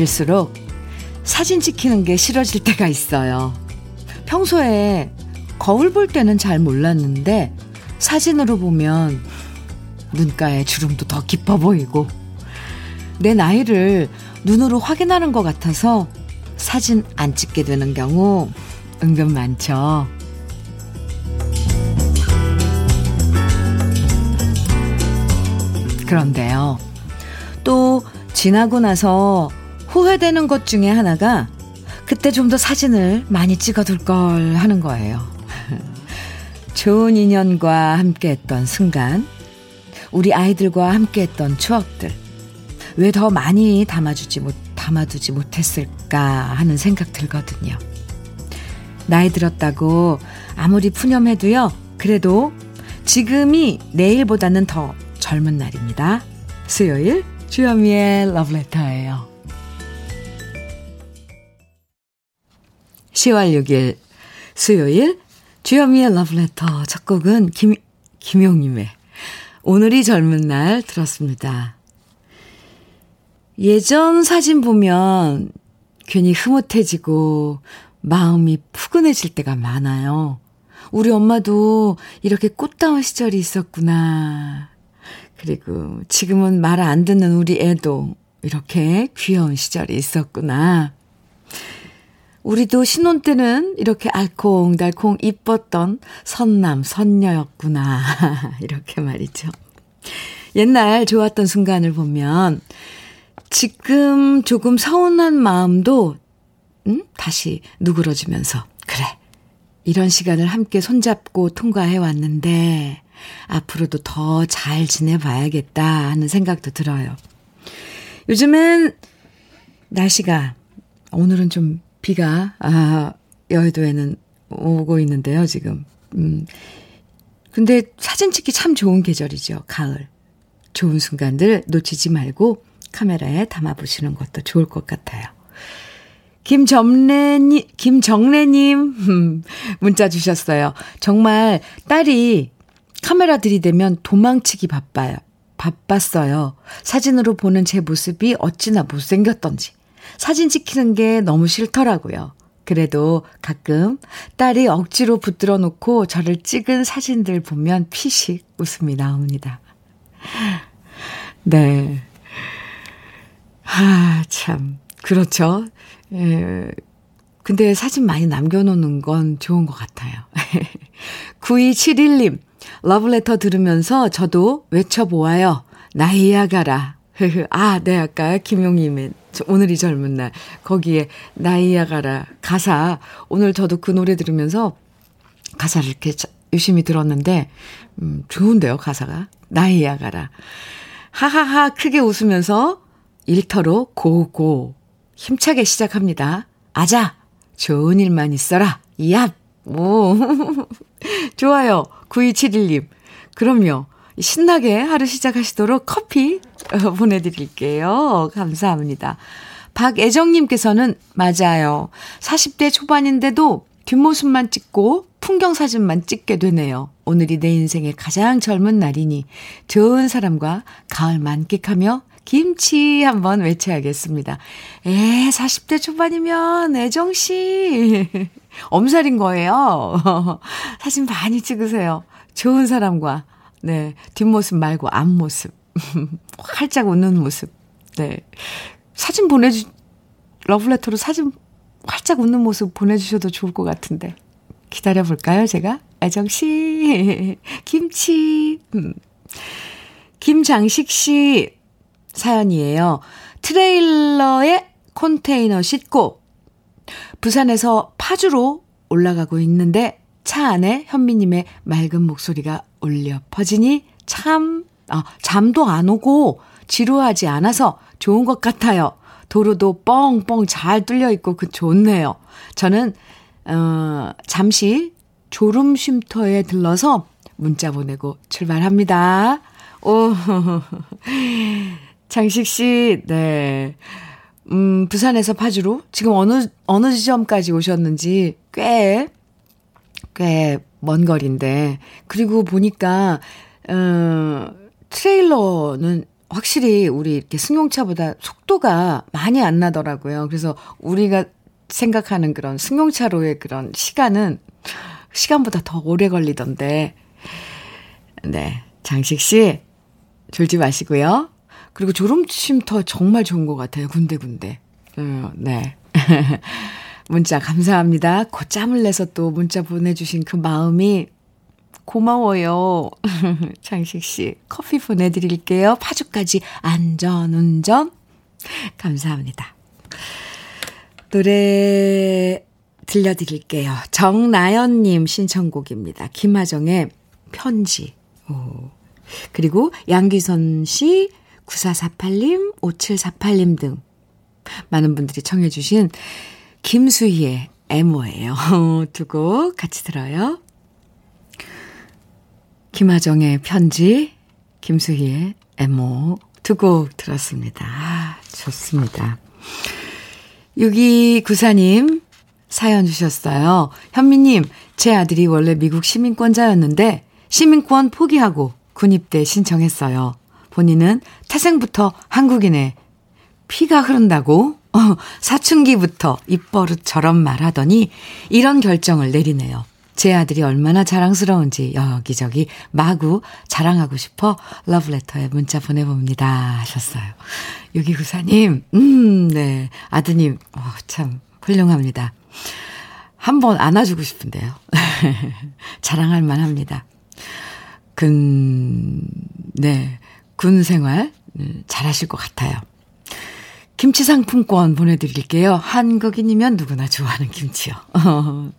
들수록 사진 찍히는 게 싫어질 때가 있어요. 평소에 거울 볼 때는 잘 몰랐는데 사진으로 보면 눈가에 주름도 더 깊어 보이고 내 나이를 눈으로 확인하는 것 같아서 사진 안 찍게 되는 경우 은근 많죠. 그런데요. 또 지나고 나서 후회되는 것 중에 하나가 그때 좀 더 사진을 많이 찍어둘 걸 하는 거예요. 좋은 인연과 함께 했던 순간, 우리 아이들과 함께 했던 추억들, 왜 더 많이 담아주지 못, 담아두지 못했을까 하는 생각 들거든요. 나이 들었다고 아무리 푸념해도요, 그래도 지금이 내일보다는 더 젊은 날입니다. 수요일 주현미의 러브레터예요. 10월 6일 수요일 주현미의 러브레터 첫 곡은 김, 김용님의 오늘이 젊은 날 들었습니다. 예전 사진 보면 괜히 흐뭇해지고 마음이 푸근해질 때가 많아요. 우리 엄마도 이렇게 꽃다운 시절이 있었구나. 그리고 지금은 말 안 듣는 우리 애도 이렇게 귀여운 시절이 있었구나. 우리도 신혼 때는 이렇게 알콩달콩 이뻤던 선남, 선녀였구나. 이렇게 말이죠. 옛날 좋았던 순간을 보면 지금 조금 서운한 마음도 음? 다시 누그러지면서 그래. 이런 시간을 함께 손잡고 통과해 왔는데 앞으로도 더 잘 지내봐야겠다 하는 생각도 들어요. 요즘엔 날씨가 오늘은 좀 비가 아 여의도에는 오고 있는데요, 지금. 음. 근데 사진 찍기 참 좋은 계절이죠. 가을. 좋은 순간들 놓치지 말고 카메라에 담아 보시는 것도 좋을 것 같아요. 김정래님, 김정래님, 문자 주셨어요. 정말 딸이 카메라 들이대면 도망치기 바빠요. 바빴어요. 사진으로 보는 제 모습이 어찌나 못생겼던지. 사진 찍히는 게 너무 싫더라고요. 그래도 가끔 딸이 억지로 붙들어 놓고 저를 찍은 사진들 보면 피식 웃음이 나옵니다. 네. 아, 참. 그렇죠. 예. 근데 사진 많이 남겨놓는 건 좋은 것 같아요. 9271님, 러브레터 들으면서 저도 외쳐보아요. 나이야가라. 아, 네, 아까 김용님의 오늘이 젊은 날. 거기에 나이야가라 가사. 오늘 저도 그 노래 들으면서 가사를 이렇게 유심히 들었는데, 음, 좋은데요, 가사가. 나이야가라. 하하하 크게 웃으면서 일터로 고고 힘차게 시작합니다. 아자! 좋은 일만 있어라. 얍! 오. 좋아요. 9271님. 그럼요. 신나게 하루 시작하시도록 커피 어, 보내드릴게요. 감사합니다. 박애정님께서는 맞아요. 40대 초반인데도 뒷모습만 찍고 풍경 사진만 찍게 되네요. 오늘이 내 인생의 가장 젊은 날이니 좋은 사람과 가을 만끽하며 김치 한번 외쳐야겠습니다. 에, 40대 초반이면 애정씨. 엄살인 거예요. 사진 많이 찍으세요. 좋은 사람과, 네, 뒷모습 말고 앞모습. 활짝 웃는 모습. 네. 사진 보내주, 러브레터로 사진 활짝 웃는 모습 보내주셔도 좋을 것 같은데. 기다려볼까요, 제가? 애정씨, 김치. 음. 김장식 씨 사연이에요. 트레일러에 컨테이너 싣고 부산에서 파주로 올라가고 있는데 차 안에 현미님의 맑은 목소리가 울려 퍼지니 참, 아, 잠도 안 오고 지루하지 않아서 좋은 것 같아요. 도로도 뻥뻥 잘 뚫려 있고 그 좋네요. 저는, 어, 잠시 졸음 쉼터에 들러서 문자 보내고 출발합니다. 오, 장식 씨, 네. 음, 부산에서 파주로 지금 어느, 어느 지점까지 오셨는지 꽤, 꽤 먼 거리인데. 그리고 보니까, 어, 트레일러는 확실히 우리 이렇게 승용차보다 속도가 많이 안 나더라고요. 그래서 우리가 생각하는 그런 승용차로의 그런 시간은 시간보다 더 오래 걸리던데. 네. 장식 씨, 졸지 마시고요. 그리고 졸음쉼터 정말 좋은 것 같아요. 군데군데. 음, 네. 문자 감사합니다. 곧짬을 내서 또 문자 보내주신 그 마음이 고마워요. 장식 씨, 커피 보내드릴게요. 파주까지 안전운전. 감사합니다. 노래 들려드릴게요. 정나연님 신청곡입니다. 김하정의 편지. 오. 그리고 양귀선 씨, 9448님, 5748님 등 많은 분들이 청해주신 김수희의 애모예요. 두 곡 같이 들어요. 김하정의 편지, 김수희의 애모 두 곡 들었습니다. 아, 좋습니다. 6294님 사연 주셨어요. 현미님, 제 아들이 원래 미국 시민권자였는데 시민권 포기하고 군입대 신청했어요. 본인은 태생부터 한국인에 피가 흐른다고 어, 사춘기부터 입버릇처럼 말하더니 이런 결정을 내리네요. 제 아들이 얼마나 자랑스러운지 여기저기 마구 자랑하고 싶어 러브레터에 문자 보내봅니다. 하셨어요. 6294님, 음, 네. 아드님, 어, 참 훌륭합니다. 한번 안아주고 싶은데요. 자랑할 만 합니다. 근, 네. 군 생활 음, 잘하실 것 같아요. 김치 상품권 보내드릴게요. 한국인이면 누구나 좋아하는 김치요.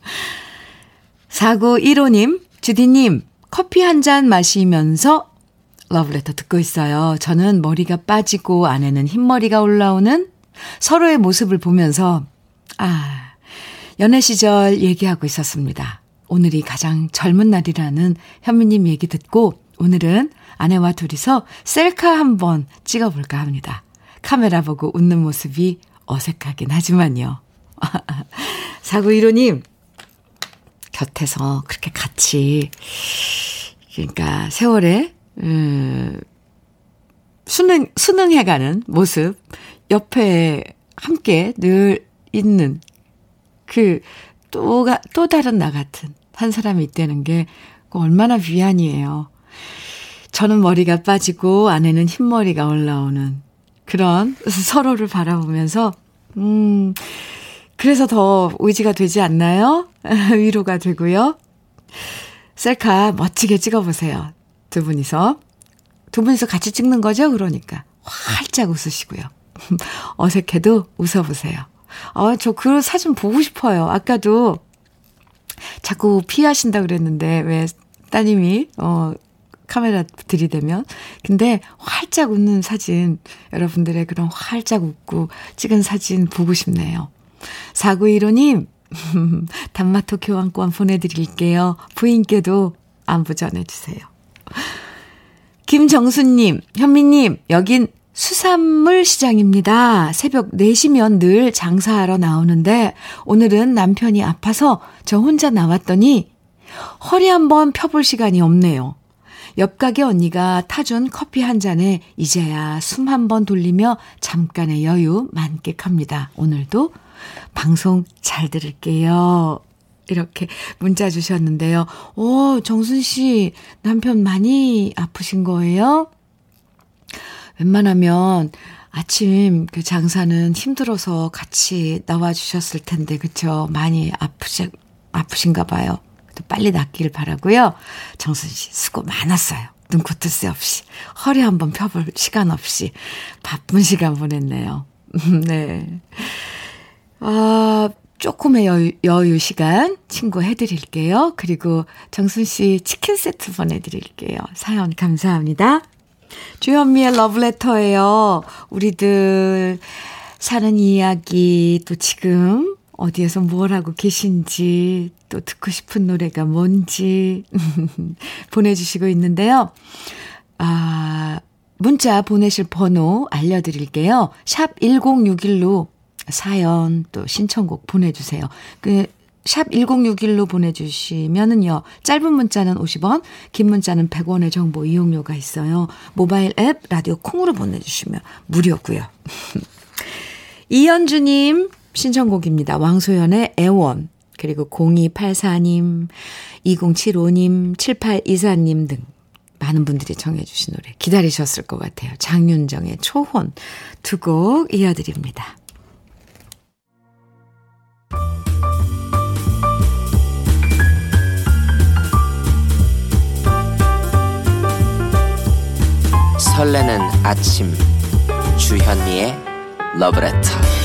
4915님, 주디님, 커피 한 잔 마시면서 러브레터 듣고 있어요. 저는 머리가 빠지고 안에는 흰머리가 올라오는 서로의 모습을 보면서, 아, 연애 시절 얘기하고 있었습니다. 오늘이 가장 젊은 날이라는 현미님 얘기 듣고 오늘은 아내와 둘이서 셀카 한번 찍어볼까 합니다. 카메라 보고 웃는 모습이 어색하긴 하지만요. 4915님, 곁에서 그렇게 같이, 그러니까 세월에, 음, 수능, 수능해가는 모습, 옆에 함께 늘 있는 그, 또, 또 다른 나 같은 한 사람이 있다는 게 얼마나 위안이에요. 저는 머리가 빠지고 아내는 흰머리가 올라오는 그런 서로를 바라보면서, 음, 그래서 더 의지가 되지 않나요? 위로가 되고요. 셀카 멋지게 찍어보세요. 두 분이서. 두 분이서 같이 찍는 거죠? 그러니까. 활짝 웃으시고요. 어색해도 웃어보세요. 어, 저그 사진 보고 싶어요. 아까도 자꾸 피하신다 그랬는데, 왜 따님이, 어, 카메라 들이대면. 근데 활짝 웃는 사진, 여러분들의 그런 활짝 웃고 찍은 사진 보고 싶네요. 4915님, 단마토 교환권 보내드릴게요. 부인께도 안부 전해주세요. 김정수님, 현미님, 여긴 수산물 시장입니다. 새벽 4시면 늘 장사하러 나오는데 오늘은 남편이 아파서 저 혼자 나왔더니 허리 한번 펴볼 시간이 없네요. 옆 가게 언니가 타준 커피 한 잔에 이제야 숨 한 번 돌리며 잠깐의 여유 만끽합니다. 오늘도 방송 잘 들을게요. 이렇게 문자 주셨는데요. 오, 정순 씨, 남편 많이 아프신 거예요? 웬만하면 아침 그 장사는 힘들어서 같이 나와 주셨을 텐데, 그쵸? 많이 아프시, 아프신가 봐요. 빨리 낫기를 바라고요. 정순 씨, 수고 많았어요. 눈코 뜰 새 없이. 허리 한번 펴볼 시간 없이 바쁜 시간 보냈네요. 네. 아, 조금의 여유, 여유 시간 친구 해 드릴게요. 그리고 정순 씨 치킨 세트 보내 드릴게요. 사연 감사합니다. 주현미의 러브레터예요. 우리들 사는 이야기 또 지금 어디에서 뭘 하고 계신지 또 듣고 싶은 노래가 뭔지 보내주시고 있는데요. 아, 문자 보내실 번호 알려드릴게요. 샵 1061로 사연 또 신청곡 보내주세요. 그 샵 1061로 보내주시면은요, 짧은 문자는 50원, 긴 문자는 100원의 정보 이용료가 있어요. 모바일 앱, 라디오 콩으로 보내주시면 무료고요 이현주님 신청곡입니다. 왕소연의 애원. 그리고 0284님, 2075님, 7824님 등 많은 분들이 청해주신 노래 기다리셨을 것 같아요. 장윤정의 초혼 두 곡 이어드립니다. 설레는 아침 주현미의 러브레터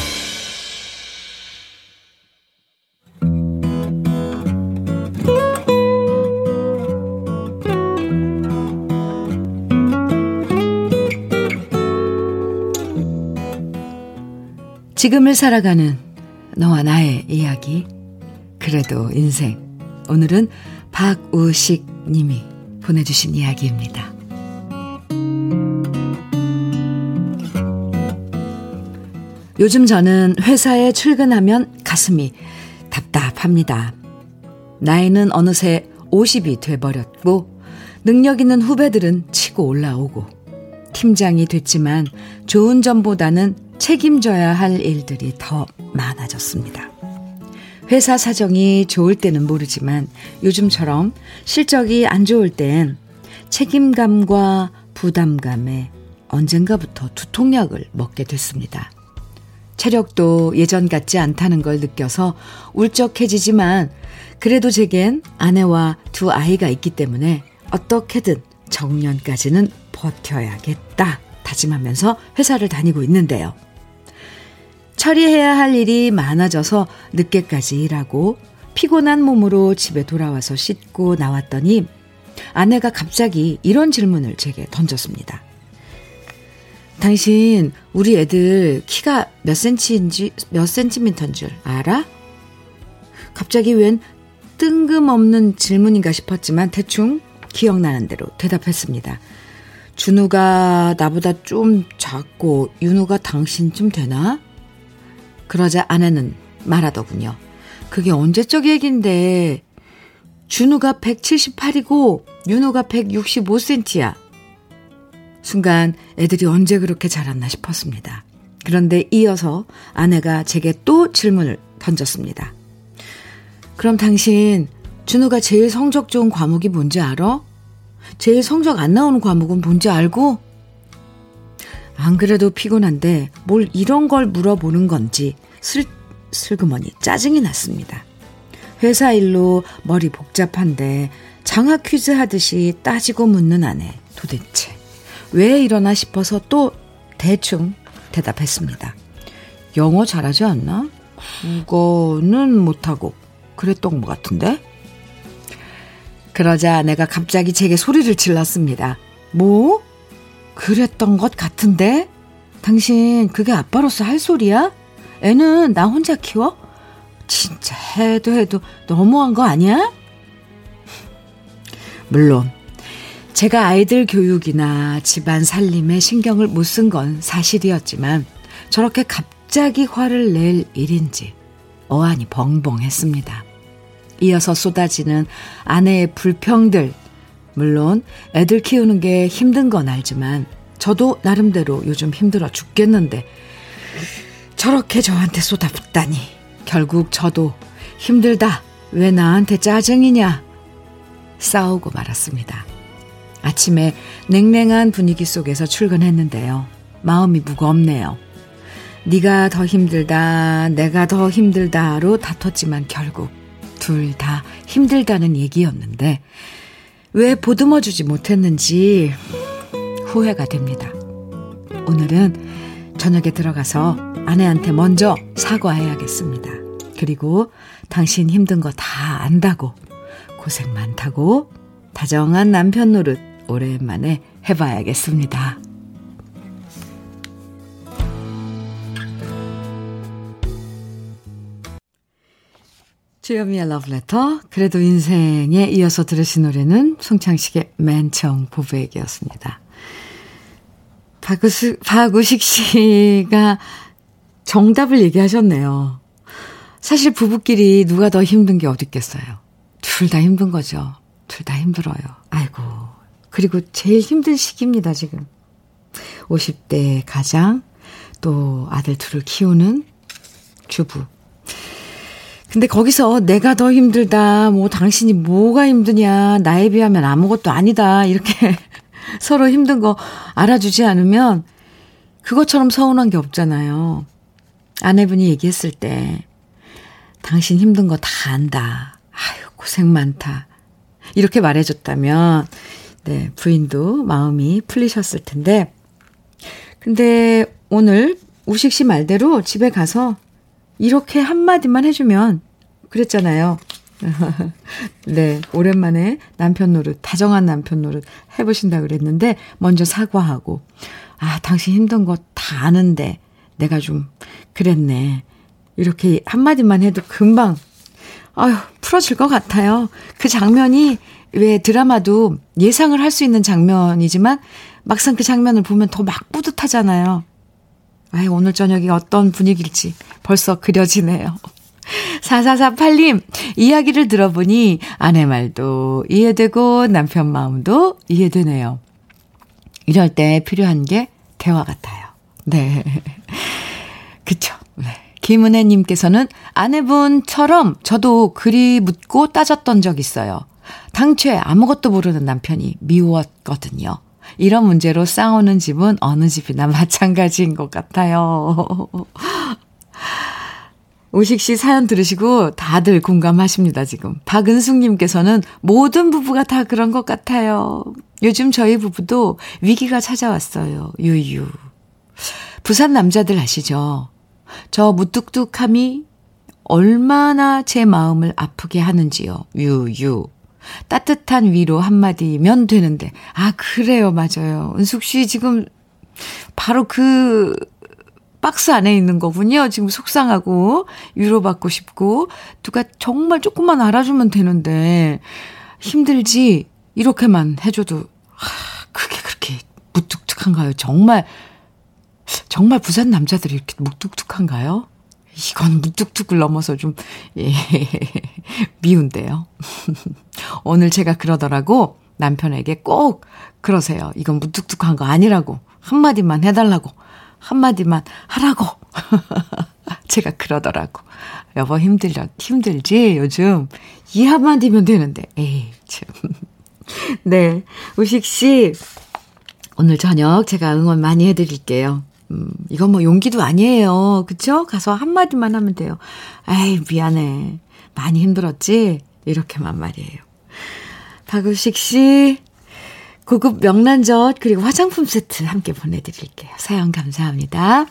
지금을 살아가는 너와 나의 이야기 그래도 인생 오늘은 박우식 님이 보내주신 이야기입니다. 요즘 저는 회사에 출근하면 가슴이 답답합니다. 나이는 어느새 50이 돼버렸고, 능력 있는 후배들은 치고 올라오고, 팀장이 됐지만 좋은 점보다는 책임져야 할 일들이 더 많아졌습니다. 회사 사정이 좋을 때는 모르지만 요즘처럼 실적이 안 좋을 땐 책임감과 부담감에 언젠가부터 두통약을 먹게 됐습니다. 체력도 예전 같지 않다는 걸 느껴서 울적해지지만 그래도 제겐 아내와 두 아이가 있기 때문에 어떻게든 정년까지는 버텨야겠다 다짐하면서 회사를 다니고 있는데요. 처리해야 할 일이 많아져서 늦게까지 일하고 피곤한 몸으로 집에 돌아와서 씻고 나왔더니 아내가 갑자기 이런 질문을 제게 던졌습니다. 당신 우리 애들 키가 몇 센치인지 몇 센티미터인 줄 알아? 갑자기 웬 뜬금없는 질문인가 싶었지만 대충 기억나는 대로 대답했습니다. 준우가 나보다 좀 작고 윤우가 당신쯤 되나? 그러자 아내는 말하더군요. 그게 언제적 얘긴데 준우가 178이고 윤우가 165cm야. 순간 애들이 언제 그렇게 자랐나 싶었습니다. 그런데 이어서 아내가 제게 또 질문을 던졌습니다. 그럼 당신 준우가 제일 성적 좋은 과목이 뭔지 알아? 제일 성적 안 나오는 과목은 뭔지 알고? 안 그래도 피곤한데 뭘 이런 걸 물어보는 건지 슬, 슬그머니 짜증이 났습니다. 회사 일로 머리 복잡한데 장학 퀴즈 하듯이 따지고 묻는 아내 도대체 왜 이러나 싶어서 또 대충 대답했습니다. 영어 잘하지 않나? 국어는 못하고 그랬던 것 같은데? 그러자 내가 갑자기 제게 소리를 질렀습니다. 뭐? 그랬던 것 같은데? 당신 그게 아빠로서 할 소리야? 애는 나 혼자 키워? 진짜 해도 해도 너무한 거 아니야? 물론 제가 아이들 교육이나 집안 살림에 신경을 못 쓴 건 사실이었지만 저렇게 갑자기 화를 낼 일인지 어안이 벙벙했습니다. 이어서 쏟아지는 아내의 불평들. 물론 애들 키우는 게 힘든 건 알지만 저도 나름대로 요즘 힘들어 죽겠는데 저렇게 저한테 쏟아붓다니 결국 저도 힘들다. 왜 나한테 짜증이냐? 싸우고 말았습니다. 아침에 냉랭한 분위기 속에서 출근했는데요. 마음이 무겁네요. 네가 더 힘들다, 내가 더 힘들다로 다퉜지만 결국 둘 다 힘들다는 얘기였는데 왜 보듬어 주지 못했는지 후회가 됩니다. 오늘은 저녁에 들어가서 아내한테 먼저 사과해야겠습니다. 그리고 당신 힘든 거 다 안다고 고생 많다고 다정한 남편 노릇 오랜만에 해봐야겠습니다. 주여미의 러브레터 그래도 인생에 이어서 들으신 노래는 송창식의 맨청 고백이었습니다. 박우식, 박우식 씨가 정답을 얘기하셨네요. 사실 부부끼리 누가 더 힘든 게 어디 있겠어요. 둘 다 힘든 거죠. 둘 다 힘들어요. 아이고. 그리고 제일 힘든 시기입니다, 지금. 50대 가장, 또 아들 둘을 키우는 주부. 근데 거기서 내가 더 힘들다, 뭐 당신이 뭐가 힘드냐, 나에 비하면 아무것도 아니다, 이렇게 서로 힘든 거 알아주지 않으면 그것처럼 서운한 게 없잖아요. 아내분이 얘기했을 때, 당신 힘든 거 다 안다. 아유, 고생 많다. 이렇게 말해줬다면, 네, 부인도 마음이 풀리셨을 텐데, 근데 오늘 우식 씨 말대로 집에 가서 이렇게 한마디만 해주면 그랬잖아요. 네, 오랜만에 남편 노릇, 다정한 남편 노릇 해보신다 그랬는데, 먼저 사과하고, 아, 당신 힘든 거 다 아는데, 내가 좀, 그랬네. 이렇게 한마디만 해도 금방, 아유, 풀어질 것 같아요. 그 장면이 왜 드라마도 예상을 할 수 있는 장면이지만, 막상 그 장면을 보면 더 막 뿌듯하잖아요. 아이, 오늘 저녁이 어떤 분위기일지 벌써 그려지네요. 4448님, 이야기를 들어보니 아내 말도 이해되고 남편 마음도 이해되네요. 이럴 때 필요한 게 대화 같아요. 네. 그쵸. 네. 김은혜님께서는 아내분처럼 저도 그리 묻고 따졌던 적 있어요. 당초에 아무것도 모르는 남편이 미웠거든요. 이런 문제로 싸우는 집은 어느 집이나 마찬가지인 것 같아요. 오식 씨 사연 들으시고 다들 공감하십니다, 지금. 박은숙님께서는 모든 부부가 다 그런 것 같아요. 요즘 저희 부부도 위기가 찾아왔어요. 유유. 부산 남자들 아시죠? 저 무뚝뚝함이 얼마나 제 마음을 아프게 하는지요. 유유. 따뜻한 위로 한마디면 되는데. 아, 그래요. 맞아요. 은숙 씨 지금 바로 그 박스 안에 있는 거군요. 지금 속상하고 위로받고 싶고 누가 정말 조금만 알아주면 되는데 힘들지 이렇게만 해줘도 하, 그게 그렇게 무뚝뚝한가요? 정말 정말 부산 남자들이 이렇게 무뚝뚝한가요? 이건 무뚝뚝을 넘어서 좀, 예, 미운데요. 오늘 제가 그러더라고 남편에게 꼭 그러세요. 이건 무뚝뚝한 거 아니라고. 한마디만 해달라고. 한마디만 하라고. 제가 그러더라고. 여보 힘들려, 힘들지? 요즘. 이 한마디면 되는데. 에이, 참. 네. 우식 씨, 오늘 저녁 제가 응원 많이 해드릴게요. 음, 이건 뭐 용기도 아니에요. 그쵸? 가서 한마디만 하면 돼요. 아이, 미안해. 많이 힘들었지? 이렇게만 말이에요. 박우식 씨, 고급 명란젓, 그리고 화장품 세트 함께 보내드릴게요. 사연 감사합니다.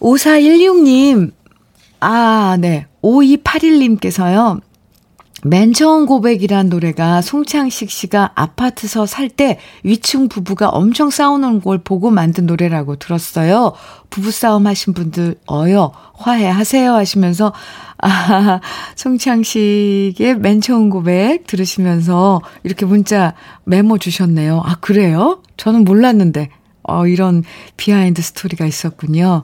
5416님, 아, 네. 5281님께서요. 맨 처음 고백이란 노래가 송창식 씨가 아파트서 살 때 위층 부부가 엄청 싸우는 걸 보고 만든 노래라고 들었어요. 부부싸움 하신 분들 어여 화해하세요 하시면서 아, 송창식의 맨 처음 고백 들으시면서 이렇게 문자 메모 주셨네요. 아, 그래요? 저는 몰랐는데. 어, 이런 behind story가 있었군요.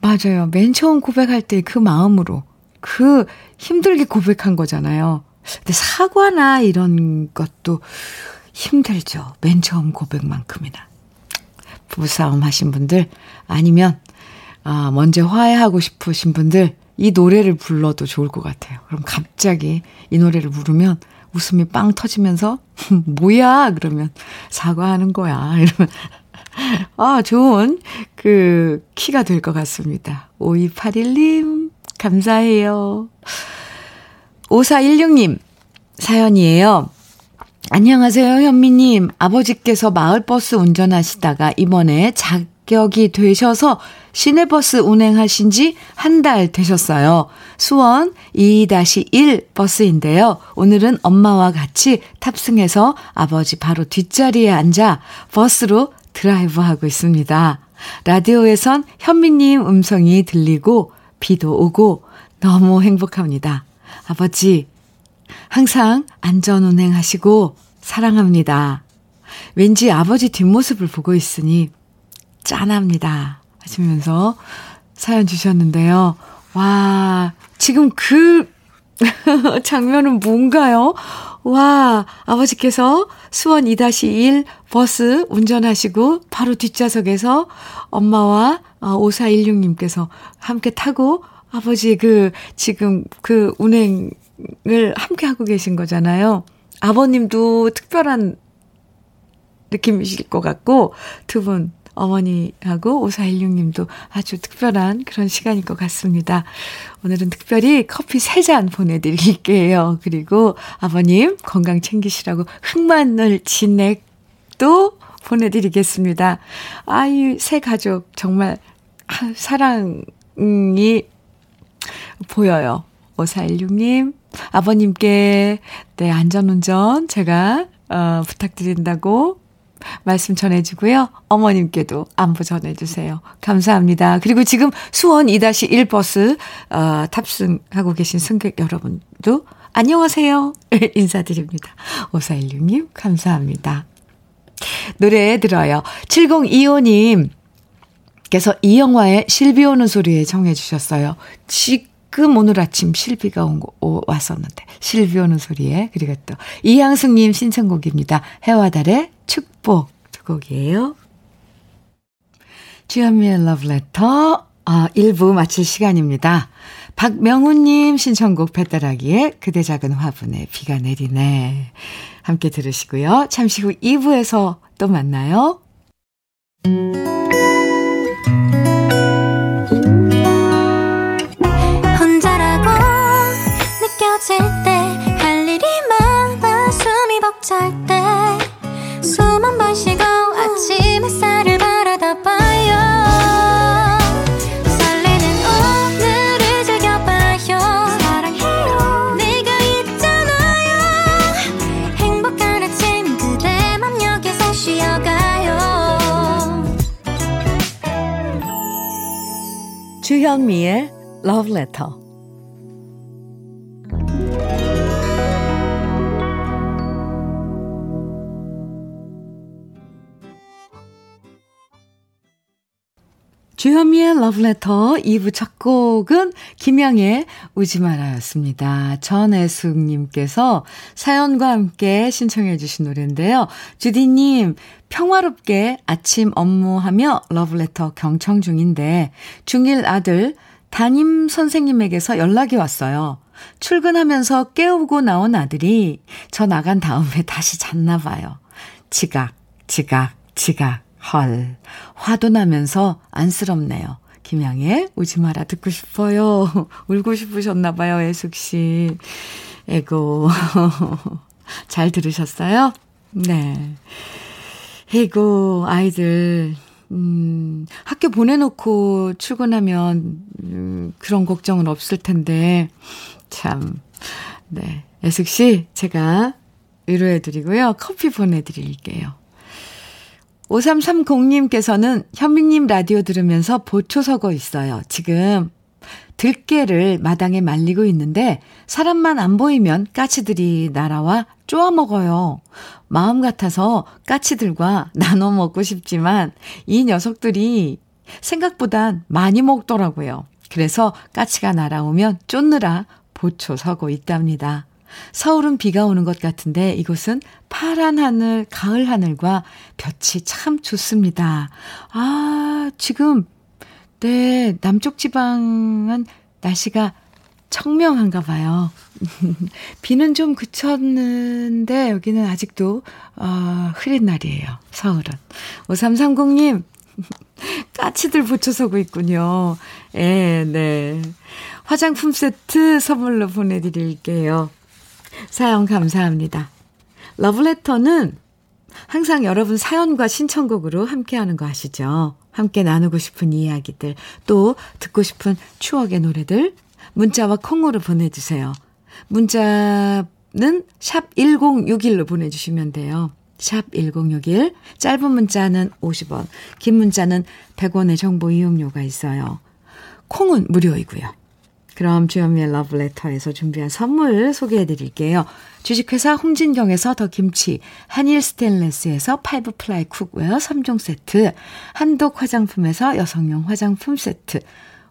맞아요. 맨 처음 고백할 때 그 마음으로 그 힘들게 고백한 거잖아요. 근데 사과나 이런 것도 힘들죠. 맨 처음 고백만큼이나. 부부싸움 하신 분들, 아니면, 아, 먼저 화해하고 싶으신 분들, 이 노래를 불러도 좋을 것 같아요. 그럼 갑자기 이 노래를 부르면 웃음이 빵 터지면서, 뭐야? 그러면 사과하는 거야. 이러면, 아, 좋은 그 키가 될 것 같습니다. 5281님, 감사해요. 5416님, 사연이에요. 안녕하세요, 현미님. 아버지께서 마을버스 운전하시다가 이번에 자격이 되셔서 시내버스 운행하신 지 한 달 되셨어요. 수원 2-1 버스인데요. 오늘은 엄마와 같이 탑승해서 아버지 바로 뒷자리에 앉아 버스로 드라이브 하고 있습니다. 라디오에선 현미님 음성이 들리고 비도 오고 너무 행복합니다. 아버지, 항상 안전 운행하시고 사랑합니다. 왠지 아버지 뒷모습을 보고 있으니 짠합니다. 하시면서 사연 주셨는데요. 와, 지금 그 장면은 뭔가요? 와, 아버지께서 수원 2-1 버스 운전하시고 바로 뒷좌석에서 엄마와 5416님께서 어, 함께 타고 아버지 그 지금 그 운행을 함께 하고 계신 거잖아요. 아버님도 특별한 느낌이실 것 같고 두 분 어머니하고 5416님도 아주 특별한 그런 시간일 것 같습니다. 오늘은 특별히 커피 3잔 보내드릴게요. 그리고 아버님 건강 챙기시라고 흑마늘 진액도 보내드리겠습니다. 아이, 새 가족 정말 사랑이 보여요. 5416님, 아버님께, 네, 안전운전 제가, 어, 부탁드린다고 말씀 전해주고요. 어머님께도 안부 전해주세요. 감사합니다. 그리고 지금 수원 2-1 버스, 어, 탑승하고 계신 승객 여러분도 안녕하세요. 인사드립니다. 5416님, 감사합니다. 노래 들어요. 7025님, 께서 이 영화의 실비 오는 소리에 정해 주셨어요. 지금 오늘 아침 실비가 온 거, 오, 왔었는데. 실비 오는 소리에. 그리고 또 이향숙님 신청곡입니다. 해와 달의 축복 두 곡이에요. 주현미의 러브레터 아, 1부 마칠 시간입니다. 박명훈님 신청곡 배따라기에 그대 작은 화분에 비가 내리네. 함께 들으시고요. 잠시 후 2부에서 또 만나요. 혼자라고 느껴질 주현미의 Love Letter. 주현미의 Letter 2부 첫 곡은 김양의 우지 마라였습니다. 전애숙님께서 사연과 함께 신청해 주신 노래인데요. 주디님, 평화롭게 아침 업무하며 러브레터 경청 중인데 중1 아들 담임 선생님에게서 연락이 왔어요. 출근하면서 깨우고 나온 아들이 저 나간 다음에 다시 잤나 봐요. 지각, 지각, 지각, 헐. 화도 나면서 안쓰럽네요. 김양의 우지 마라 듣고 싶어요. 울고 싶으셨나 봐요, 애숙 씨. 에고. 잘 들으셨어요? 네. 에고, 아이들, 음, 학교 보내놓고 출근하면, 음, 그런 걱정은 없을 텐데, 참, 네. 애숙 씨, 제가 위로해 드리고요. 커피 보내 드릴게요. 5330님께서는 현미님 라디오 들으면서 보초 서고 있어요. 지금 들깨를 마당에 말리고 있는데 사람만 안 보이면 까치들이 날아와 쪼아 먹어요. 마음 같아서 까치들과 나눠 먹고 싶지만 이 녀석들이 생각보단 많이 먹더라고요. 그래서 까치가 날아오면 쫓느라 보초 서고 있답니다. 서울은 비가 오는 것 같은데 이곳은 파란 하늘, 가을 하늘과 볕이 참 좋습니다. 아, 지금, 네, 남쪽 지방은 날씨가 청명한가 봐요. 비는 좀 그쳤는데 여기는 아직도 어, 흐린 날이에요. 서울은. 5330님 까치들 붙여서고 있군요. 예, 네. 화장품 세트 선물로 보내드릴게요. 사연 감사합니다. 러브레터는 항상 여러분 사연과 신청곡으로 함께하는 거 아시죠? 함께 나누고 싶은 이야기들, 또 듣고 싶은 추억의 노래들, 문자와 콩으로 보내주세요. 문자는 샵 1061로 보내주시면 돼요. 샵 1061. 짧은 문자는 50원, 긴 문자는 100원의 정보 이용료가 있어요. 콩은 무료이고요. 그럼 주현미의 러브레터에서 준비한 선물 소개해 드릴게요. 주식회사 홍진경에서 더 김치, 한일 스테인레스에서 five ply cookware 3종 세트, 한독 화장품에서 여성용 화장품 세트,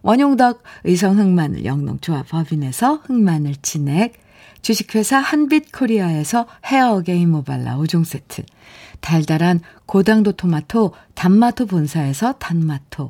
원용덕 의성 흑마늘 영농조합 법인에서 흑마늘 진액, 주식회사 한빛코리아에서 Hair Again 모발라 5종 세트, 달달한 고당도 토마토 단마토 본사에서 단마토,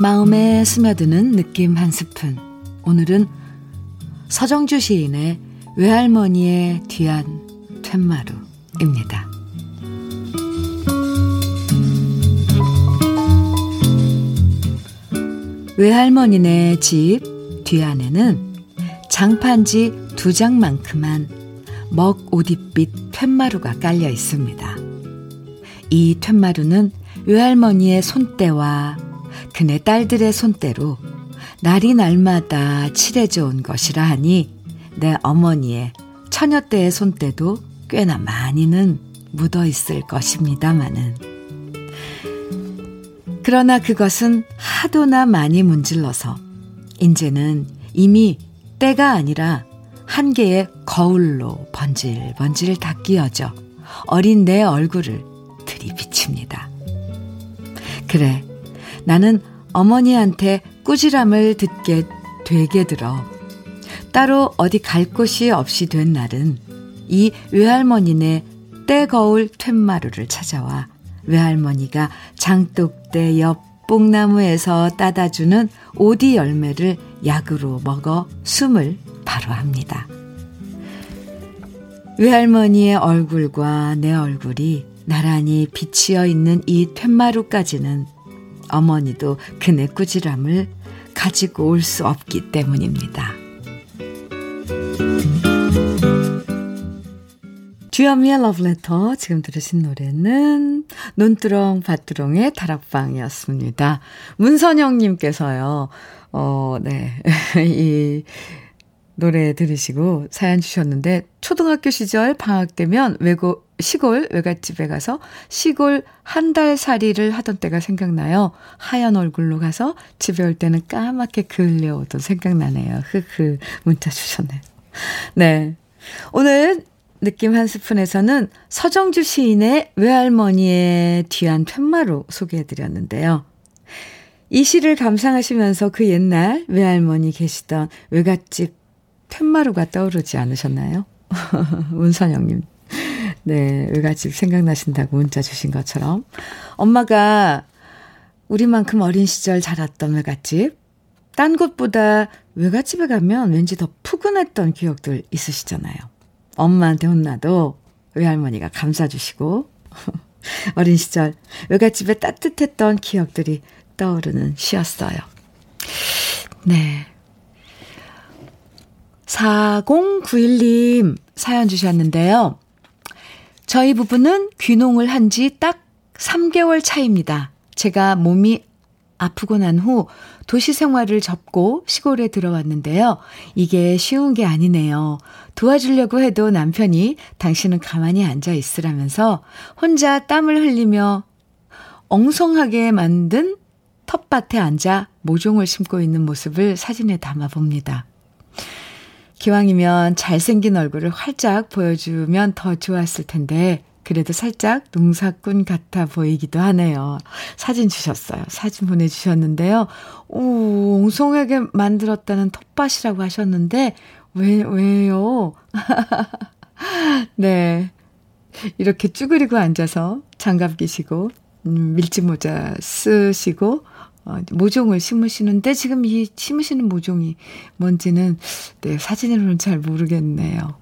마음에 스며드는 느낌 한 스푼. 오늘은 서정주 시인의 외할머니의 뒤안 툇마루입니다. 외할머니네 집 뒤안에는 장판지 두 장만큼한 먹 오디빛 툇마루가 깔려 있습니다. 이 툇마루는 외할머니의 손때와 그네 딸들의 손때로 날이 날마다 칠해져 온 것이라 하니 내 어머니의 처녀 때의 손때도 꽤나 많이는 묻어 있을 것입니다마는. 그러나 그것은 하도나 많이 문질러서 이제는 이미 때가 아니라 한 개의 거울로 번질번질 다 끼어져 어린 내 얼굴을 들이비칩니다. 그래, 나는 어머니한테 꾸지람을 듣게 되게 들어 따로 어디 갈 곳이 없이 된 날은 이 외할머니네 떼거울 툇마루를 찾아와 외할머니가 장독대 옆 뽕나무에서 따다 주는 오디 열매를 약으로 먹어 숨을 바로 합니다. 외할머니의 얼굴과 내 얼굴이 나란히 비치어 있는 이 툇마루까지는 어머니도 그네 꾸지람을 가지고 올 수 없기 때문입니다. 주현미의 러브레터 지금 들으신 노래는 논두렁 밭두렁의 다락방이었습니다. 문선영님께서요. 어, 네. 이 노래 들으시고 사연 주셨는데 초등학교 시절 방학 되면 외고 시골 외갓집에 가서 시골 한 달 살이를 하던 때가 생각나요. 하얀 얼굴로 가서 집에 올 때는 까맣게 그을려오던 생각나네요. 흐흐 문자 주셨네요. 네. 오늘 느낌 한 스푼에서는 서정주 시인의 외할머니의 뒤안 툇마루 소개해드렸는데요. 이 시를 감상하시면서 그 옛날 외할머니 계시던 외갓집 툇마루가 떠오르지 않으셨나요? 문선영님. 네, 외갓집 생각나신다고 문자 주신 것처럼. 엄마가 우리만큼 어린 시절 자랐던 외갓집. 딴 곳보다 외갓집에 가면 왠지 더 푸근했던 기억들 있으시잖아요. 엄마한테 혼나도 외할머니가 감싸주시고, 어린 시절 외갓집에 따뜻했던 기억들이 떠오르는 시였어요. 네. 4091님 사연 주셨는데요. 저희 부부는 귀농을 한 지 딱 3개월 차입니다. 제가 몸이 아프고 난 후 도시 생활을 접고 시골에 들어왔는데요. 이게 쉬운 게 아니네요. 도와주려고 해도 남편이 당신은 가만히 앉아 있으라면서 혼자 땀을 흘리며 엉성하게 만든 텃밭에 앉아 모종을 심고 있는 모습을 사진에 담아 봅니다. 기왕이면 잘생긴 얼굴을 활짝 보여주면 더 좋았을 텐데, 그래도 살짝 농사꾼 같아 보이기도 하네요. 사진 주셨어요. 사진 보내주셨는데요. 오, 옹송하게 만들었다는 텃밭이라고 하셨는데, 왜, 왜요? 네. 이렇게 쭈그리고 앉아서 장갑 끼시고, 음, 밀짚 모자 쓰시고, 어, 모종을 심으시는데 지금 이 심으시는 모종이 뭔지는 네, 사진으로는 잘 모르겠네요.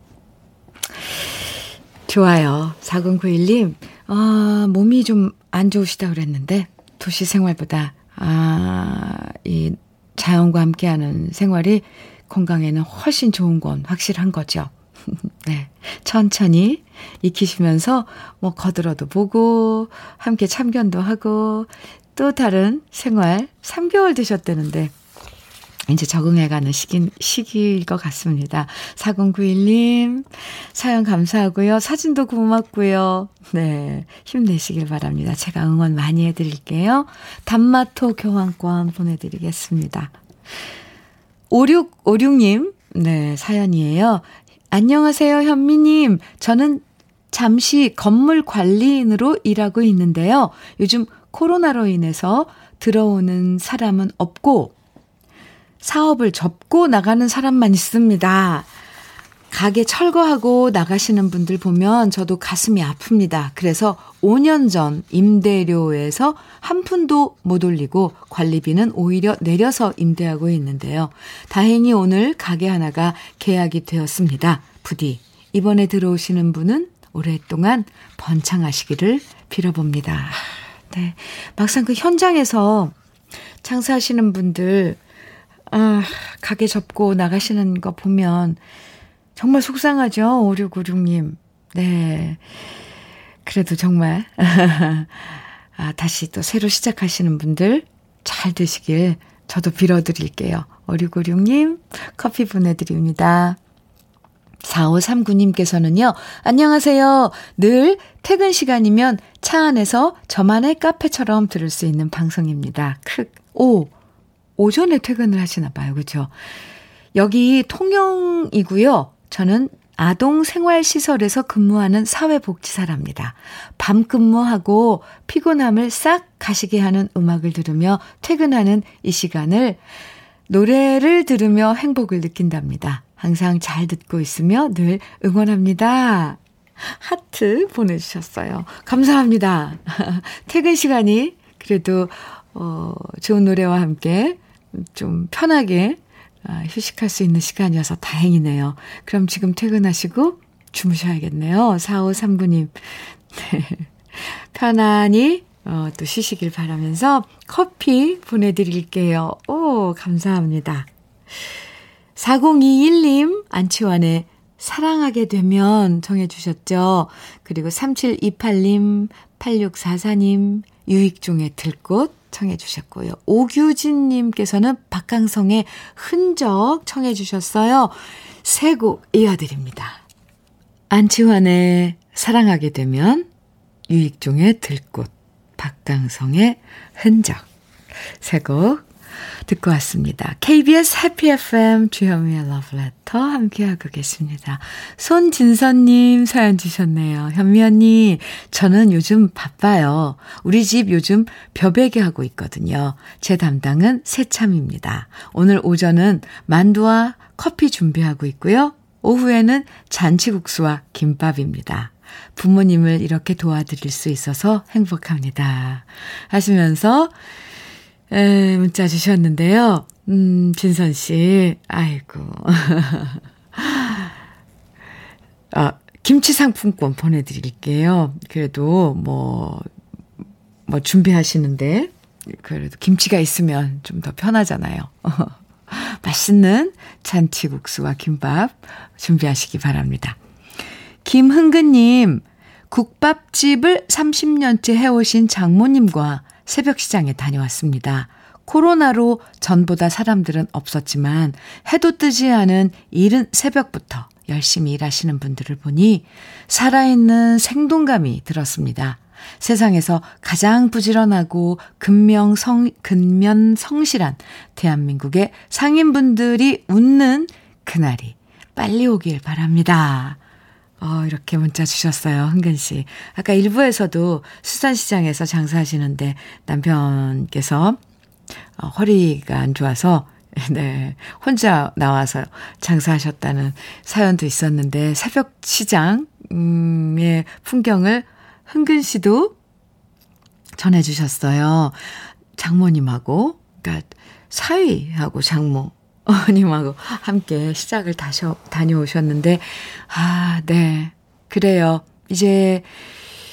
좋아요. 4091님, 아, 몸이 좀 안 좋으시다 그랬는데, 도시 생활보다, 아, 이 자연과 함께하는 생활이 건강에는 훨씬 좋은 건 확실한 거죠. 네. 천천히 익히시면서 뭐 거들어도 보고 함께 참견도 하고 또 다른 생활 3개월 되셨다는데 이제 적응해가는 시기, 시기일 것 같습니다. 4091님, 사연 감사하고요. 사진도 고맙고요. 네. 힘내시길 바랍니다. 제가 응원 많이 해드릴게요. 단마토 교환권 보내드리겠습니다. 5656님, 네, 사연이에요. 안녕하세요, 현미님. 저는 잠시 건물 관리인으로 일하고 있는데요. 요즘 코로나로 인해서 들어오는 사람은 없고, 사업을 접고 나가는 사람만 있습니다. 가게 철거하고 나가시는 분들 보면 저도 가슴이 아픕니다. 그래서 5년 전 임대료에서 한 푼도 못 올리고 관리비는 오히려 내려서 임대하고 있는데요. 다행히 오늘 가게 하나가 계약이 되었습니다. 부디 이번에 들어오시는 분은 오랫동안 번창하시기를 빌어봅니다. 네. 막상 그 현장에서 장사하시는 분들 아, 가게 접고 나가시는 거 보면 정말 속상하죠? 5656님. 네. 그래도 정말, 아, 다시 또 새로 시작하시는 분들 잘 되시길 저도 빌어드릴게요. 5656님, 커피 보내드립니다. 4539님께서는요, 안녕하세요. 늘 퇴근 시간이면 차 안에서 저만의 카페처럼 들을 수 있는 방송입니다. 크, 오, 오전에 퇴근을 하시나 봐요. 그죠? 여기 통영이고요. 저는 아동 생활시설에서 근무하는 사회복지사랍니다. 밤 근무하고 피곤함을 싹 가시게 하는 음악을 들으며 퇴근하는 이 시간을 노래를 들으며 행복을 느낀답니다. 항상 잘 듣고 있으며 늘 응원합니다. 하트 보내주셨어요. 감사합니다. 퇴근 시간이 그래도, 어, 좋은 노래와 함께 좀 편하게 아, 휴식할 수 있는 시간이어서 다행이네요. 그럼 지금 퇴근하시고 주무셔야겠네요. 4539님. 네. 편안히 어, 또 쉬시길 바라면서 커피 보내드릴게요. 오, 감사합니다. 4021님, 안치환의 사랑하게 되면 정해주셨죠. 그리고 3728님, 8644님, 유익종의 들꽃, 청해 주셨고요. 오규진 님께서는 박강성의 흔적 청해 주셨어요. 세 곡 이어드립니다. 안치환의 사랑하게 되면, 유익종의 들꽃, 박강성의 흔적. 세 곡 듣고 왔습니다. KBS 해피 FM 주현미의 러브레터 함께하고 계십니다. 손진선님 사연 주셨네요. 현미 언니, 저는 요즘 바빠요. 우리 집 요즘 벼베개 하고 있거든요. 제 담당은 새참입니다. 오늘 오전은 만두와 커피 준비하고 있고요. 오후에는 잔치국수와 김밥입니다. 부모님을 이렇게 도와드릴 수 있어서 행복합니다. 하시면서 에, 문자 주셨는데요. 음, 진선 씨, 아이고. 아, 김치 상품권 보내드릴게요. 그래도 뭐, 뭐 준비하시는데, 그래도 김치가 있으면 좀 더 편하잖아요. 맛있는 잔치국수와 김밥 준비하시기 바랍니다. 김흥근님, 국밥집을 30년째 해오신 장모님과 새벽 시장에 다녀왔습니다. 코로나로 전보다 사람들은 없었지만 해도 뜨지 않은 이른 새벽부터 열심히 일하시는 분들을 보니 살아있는 생동감이 들었습니다. 세상에서 가장 부지런하고 근명 성, 근면 성실한 대한민국의 상인분들이 웃는 그날이 빨리 오길 바랍니다. 어, 이렇게 문자 주셨어요. 흥근 씨. 아까 일부에서도 수산시장에서 장사하시는데 남편께서 어, 허리가 안 좋아서 네. 혼자 나와서 장사하셨다는 사연도 있었는데 새벽 시장의 풍경을 흥근 씨도 전해 주셨어요. 장모님하고 그러니까 사위하고 장모 어님하고 함께 시작을 다시 다녀오셨는데, 아, 네. 그래요. 이제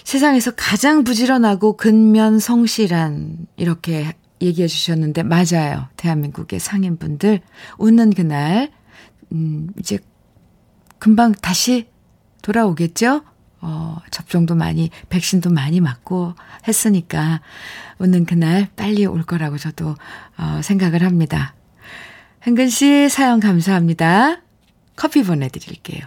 세상에서 가장 부지런하고 근면 성실한, 이렇게 얘기해 주셨는데, 맞아요. 대한민국의 상인분들, 웃는 그날, 음, 이제 금방 다시 돌아오겠죠? 어, 접종도 많이, 백신도 많이 맞고 했으니까 오는 그날 빨리 올 거라고 저도 어, 생각을 합니다. 흥근 씨 사연 감사합니다. 커피 보내드릴게요.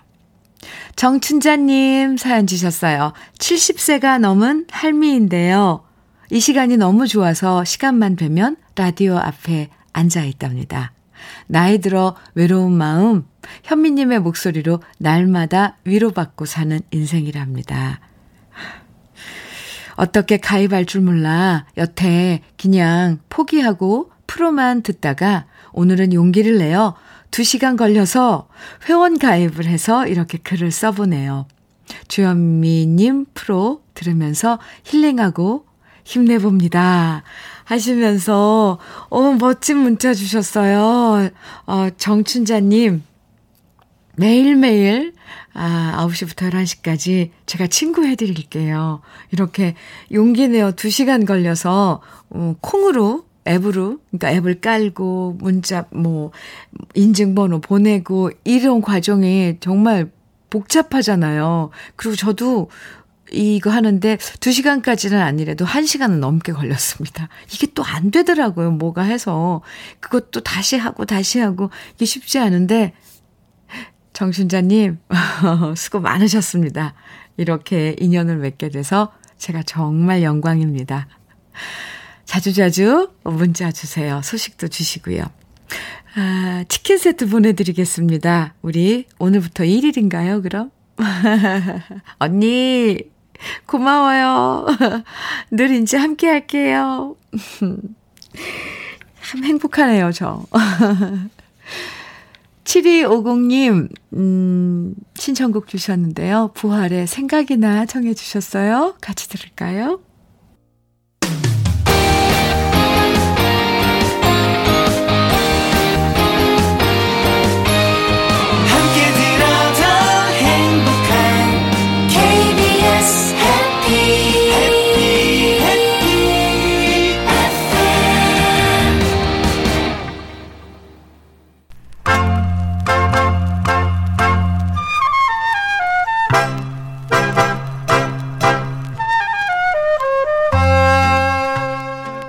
정춘자님 사연 주셨어요. 70세가 넘은 할미인데요. 이 시간이 너무 좋아서 시간만 되면 라디오 앞에 앉아 있답니다. 나이 들어 외로운 마음, 현미님의 목소리로 날마다 위로받고 사는 인생이랍니다. 어떻게 가입할 줄 몰라 여태 그냥 포기하고 프로만 듣다가 오늘은 용기를 내어 2시간 걸려서 회원 가입을 해서 이렇게 글을 써보네요. 주현미님 프로 들으면서 힐링하고 힘내봅니다. 하시면서, 어, 멋진 문자 주셨어요. 어, 정춘자님, 매일매일, 아, 9시부터 11시까지 제가 친구 해드릴게요. 이렇게 용기 내어 2시간 걸려서, 어, 콩으로, 앱으로, 그러니까 앱을 깔고, 문자, 뭐, 인증번호 보내고, 이런 과정이 정말 복잡하잖아요. 그리고 저도 이거 하는데 2시간까지는 아니래도 1시간은 넘게 걸렸습니다. 이게 또 안 되더라고요. 뭐가 해서. 그것도 다시 하고 다시 하고 이게 쉽지 않은데 정순자님 수고 많으셨습니다. 이렇게 인연을 맺게 돼서 제가 정말 영광입니다. 자주자주 문자 주세요. 소식도 주시고요. 아, 치킨 세트 보내드리겠습니다. 우리 오늘부터 1일인가요, 그럼? 언니, 고마워요. 늘 이제 함께 할게요. 참 행복하네요, 저. 7250님, 음, 신청곡 주셨는데요. 부활의 생각이나 청해 주셨어요. 같이 들을까요?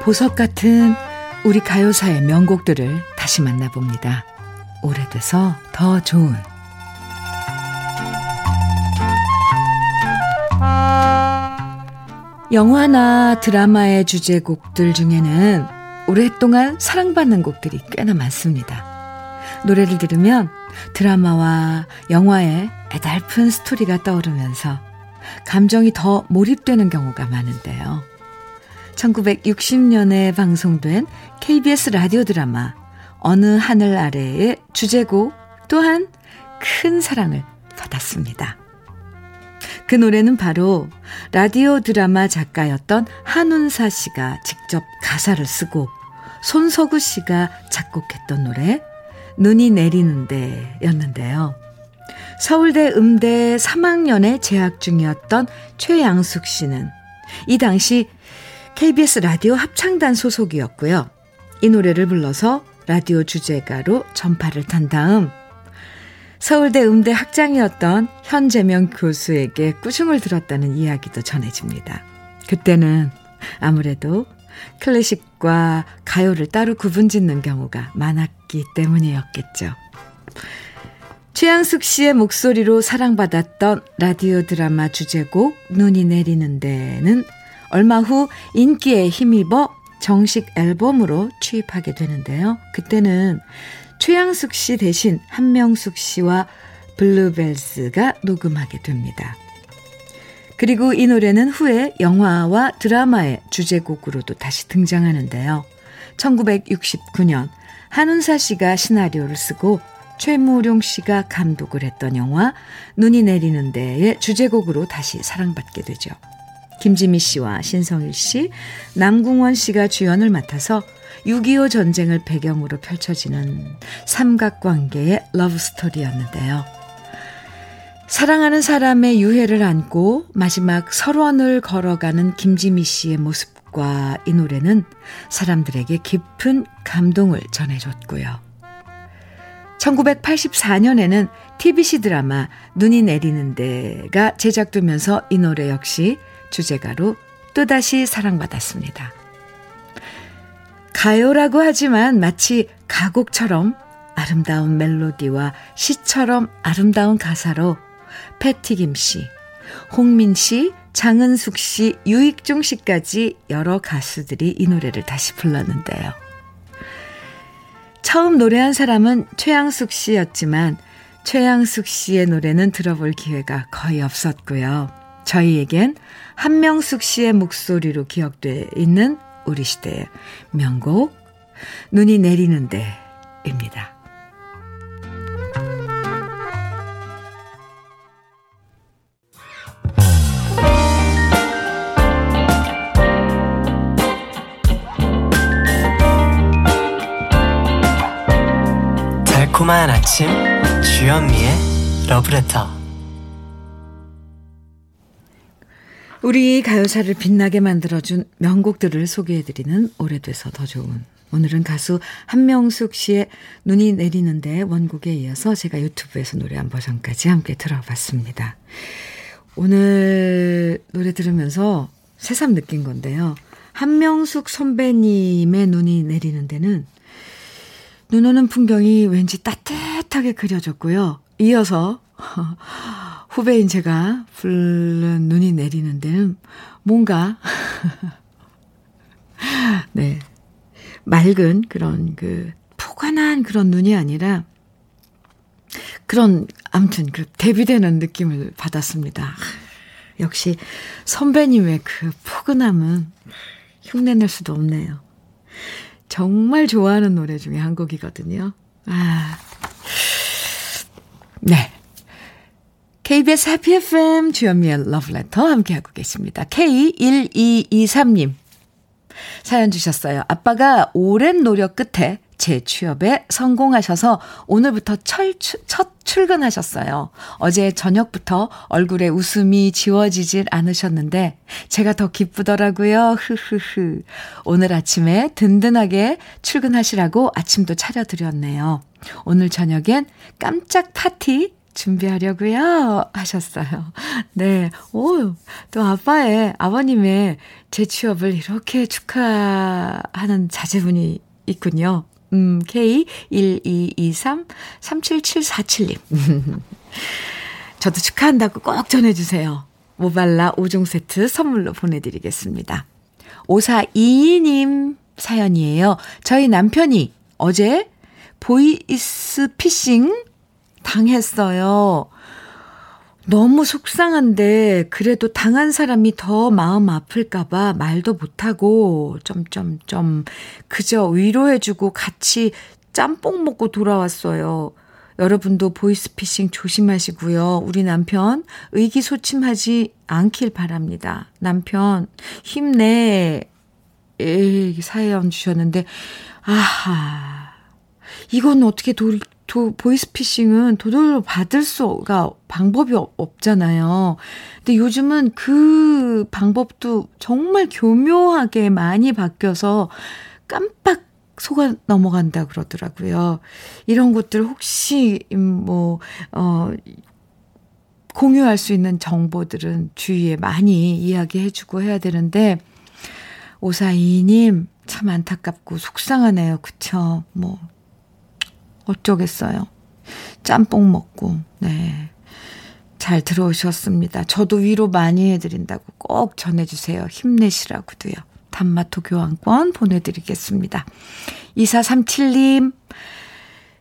보석 같은 우리 가요사의 명곡들을 다시 만나봅니다. 오래돼서 더 좋은 영화나 드라마의 주제곡들 중에는 오랫동안 사랑받는 곡들이 꽤나 많습니다. 노래를 들으면 드라마와 영화의 애달픈 스토리가 떠오르면서 감정이 더 몰입되는 경우가 많은데요. 1960년에 방송된 KBS 라디오 드라마 어느 하늘 아래의 주제곡 또한 큰 사랑을 받았습니다. 그 노래는 바로 라디오 드라마 작가였던 한운사 씨가 직접 가사를 쓰고 손석우 씨가 작곡했던 노래 눈이 내리는데 였는데요. 서울대 음대 3학년에 재학 중이었던 최양숙 씨는 이 당시 KBS 라디오 합창단 소속이었고요. 이 노래를 불러서 라디오 주제가로 전파를 탄 다음 서울대 음대 학장이었던 현재명 교수에게 꾸중을 들었다는 이야기도 전해집니다. 그때는 아무래도 클래식과 가요를 따로 구분 짓는 경우가 많았기 때문이었겠죠. 최양숙 씨의 목소리로 사랑받았던 라디오 드라마 주제곡 눈이 내리는데는 얼마 후 인기에 힘입어 정식 앨범으로 취입하게 되는데요. 그때는 최양숙 씨 대신 한명숙 씨와 블루벨스가 녹음하게 됩니다. 그리고 이 노래는 후에 영화와 드라마의 주제곡으로도 다시 등장하는데요. 1969년 한운사 씨가 시나리오를 쓰고 최무룡 씨가 감독을 했던 영화 눈이 내리는 데의 주제곡으로 다시 사랑받게 되죠. 김지미 씨와 신성일 씨, 남궁원 씨가 주연을 맡아서 6.25 전쟁을 배경으로 펼쳐지는 삼각관계의 러브스토리였는데요. 사랑하는 사람의 유해를 안고 마지막 설원을 걸어가는 김지미 씨의 모습과 이 노래는 사람들에게 깊은 감동을 전해줬고요. 1984년에는 TBC 드라마 눈이 내리는 데가 제작되면서 이 노래 역시 주제가로 또다시 사랑받았습니다. 가요라고 하지만 마치 가곡처럼 아름다운 멜로디와 시처럼 아름다운 가사로 패티 김 씨, 홍민 씨, 장은숙 씨, 유익중 씨까지 여러 가수들이 이 노래를 다시 불렀는데요. 처음 노래한 사람은 최양숙 씨였지만 최양숙 씨의 노래는 들어볼 기회가 거의 없었고요. 저희에겐 한명숙 씨의 목소리로 기억돼 있는 우리 시대의 명곡 눈이 내리는데 입니다. 달콤한 아침 주현미의 러브레터 우리 가요사를 빛나게 만들어준 명곡들을 소개해드리는 오래돼서 더 좋은 오늘은 가수 한명숙 씨의 눈이 내리는데 원곡에 이어서 제가 유튜브에서 노래한 버전까지 함께 들어봤습니다. 오늘 노래 들으면서 새삼 느낀 건데요. 한명숙 선배님의 눈이 내리는 데는 눈 오는 풍경이 왠지 따뜻하게 그려졌고요. 이어서 후배인 제가 부른 눈이 내리는 데는 뭔가 네 맑은 그런 그 포근한 그런 눈이 아니라 그런 아무튼 그 대비되는 느낌을 받았습니다. 역시 선배님의 그 포근함은 흉내낼 수도 없네요. 정말 좋아하는 노래 중에 한 곡이거든요. 아. 네. KBS 해피 FM 주연미의 러브레터 함께하고 계십니다. K1223님. 사연 주셨어요. 아빠가 오랜 노력 끝에 제 취업에 성공하셔서 오늘부터 철, 첫 출근하셨어요. 어제 저녁부터 얼굴에 웃음이 지워지질 않으셨는데 제가 더 기쁘더라고요. 흐흐흐. 오늘 아침에 든든하게 출근하시라고 아침도 차려드렸네요. 오늘 저녁엔 깜짝 파티 준비하려고요. 하셨어요. 네. 오, 또 아빠의, 아버님의 재취업을 이렇게 축하하는 자제분이 있군요. 음, K1223-37747님. 저도 축하한다고 꼭 전해주세요. 모발라 5종 세트 선물로 보내드리겠습니다. 5422님 사연이에요. 저희 남편이 어제 보이스 피싱 당했어요. 너무 속상한데 그래도 당한 사람이 더 마음 아플까봐 말도 못하고 점점점 그저 위로해주고 같이 짬뽕 먹고 돌아왔어요. 여러분도 보이스피싱 조심하시고요. 우리 남편 의기소침하지 않길 바랍니다. 남편 힘내. 에 사연 주셨는데 아하 이건 어떻게 도, 도, 보이스피싱은 도둑으로 받을 수가 방법이 없잖아요. 근데 요즘은 그 방법도 정말 교묘하게 많이 바뀌어서 깜빡 속아 넘어간다 그러더라고요. 이런 것들 혹시, 뭐, 어, 공유할 수 있는 정보들은 주위에 많이 이야기해주고 해야 되는데, 오사이님, 참 안타깝고 속상하네요. 그쵸? 뭐, 어쩌겠어요. 짬뽕 먹고, 네. 잘 들어오셨습니다. 저도 위로 많이 해드린다고 꼭 전해주세요. 힘내시라고도요. 단마토 교환권 보내드리겠습니다. 2437님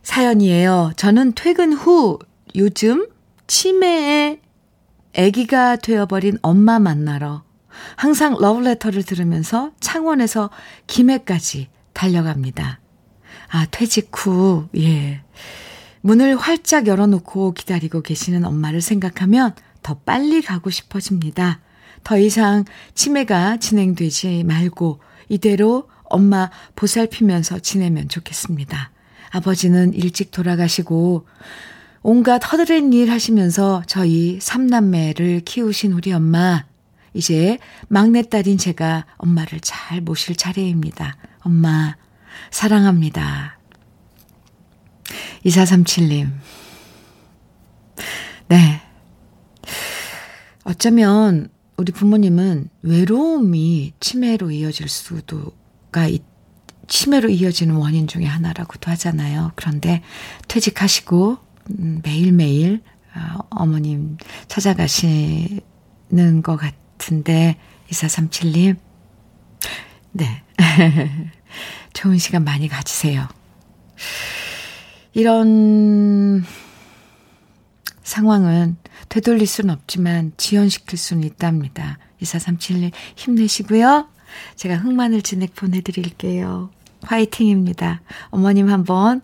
사연이에요. 저는 퇴근 후 요즘 치매에 아기가 되어버린 엄마 만나러 항상 러브레터를 들으면서 창원에서 김해까지 달려갑니다. 아, 퇴직 후, 예. 문을 활짝 열어놓고 기다리고 계시는 엄마를 생각하면 더 빨리 가고 싶어집니다. 더 이상 치매가 진행되지 말고 이대로 엄마 보살피면서 지내면 좋겠습니다. 아버지는 일찍 돌아가시고 온갖 허드렛 일 하시면서 저희 삼남매를 키우신 우리 엄마. 이제 막내딸인 제가 엄마를 잘 모실 차례입니다. 엄마, 사랑합니다. 2437님. 네. 어쩌면 우리 부모님은 외로움이 치매로 이어질 수도가 있, 치매로 이어지는 원인 중에 하나라고도 하잖아요. 그런데 퇴직하시고 음, 매일매일 아, 어머님 찾아가시는 것 같은데 2437님 네. 좋은 시간 많이 가지세요. 이런 상황은 되돌릴 수는 없지만 지연시킬 수는 있답니다. 2437님 힘내시고요. 제가 흑마늘 진액 보내드릴게요. 화이팅입니다. 어머님 한번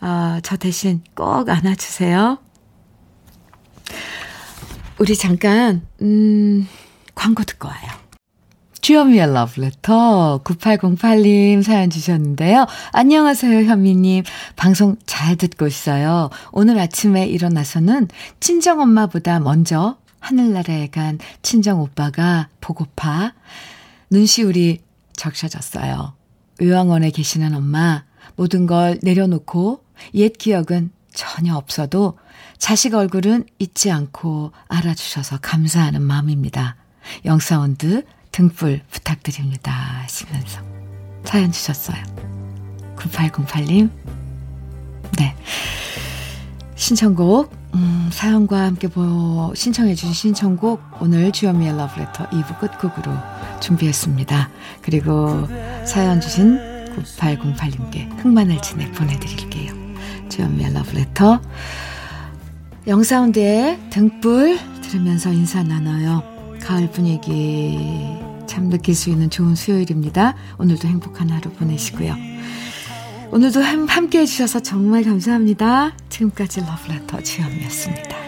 어, 저 대신 꼭 안아주세요. 우리 잠깐 음, 광고 듣고 와요. 주여미의 러브레터 9808님 사연 주셨는데요. 안녕하세요, 현미님. 방송 잘 듣고 있어요. 오늘 아침에 일어나서는 친정엄마보다 먼저 하늘나라에 간 친정오빠가 보고파 눈시울이 적셔졌어요. 의왕원에 계시는 엄마, 모든 걸 내려놓고 옛 기억은 전혀 없어도 자식 얼굴은 잊지 않고 알아주셔서 감사하는 마음입니다. 영사원드 등불 부탁드립니다. 하시면서 사연 주셨어요. 9808님. 네. 신청곡, 음, 사연과 함께 보, 신청해주신 신청곡, 오늘 주현미의 러브레터 2부 끝곡으로 준비했습니다. 그리고 사연 주신 9808님께 흑마늘 진액 보내드릴게요. 주현미의 러브레터. 영사운드의 등불 들으면서 인사 나눠요. 가을 분위기 참 느낄 수 있는 좋은 수요일입니다. 오늘도 행복한 하루 보내시고요. 오늘도 함께 해주셔서 정말 감사합니다. 지금까지 러브레터 주현미였습니다.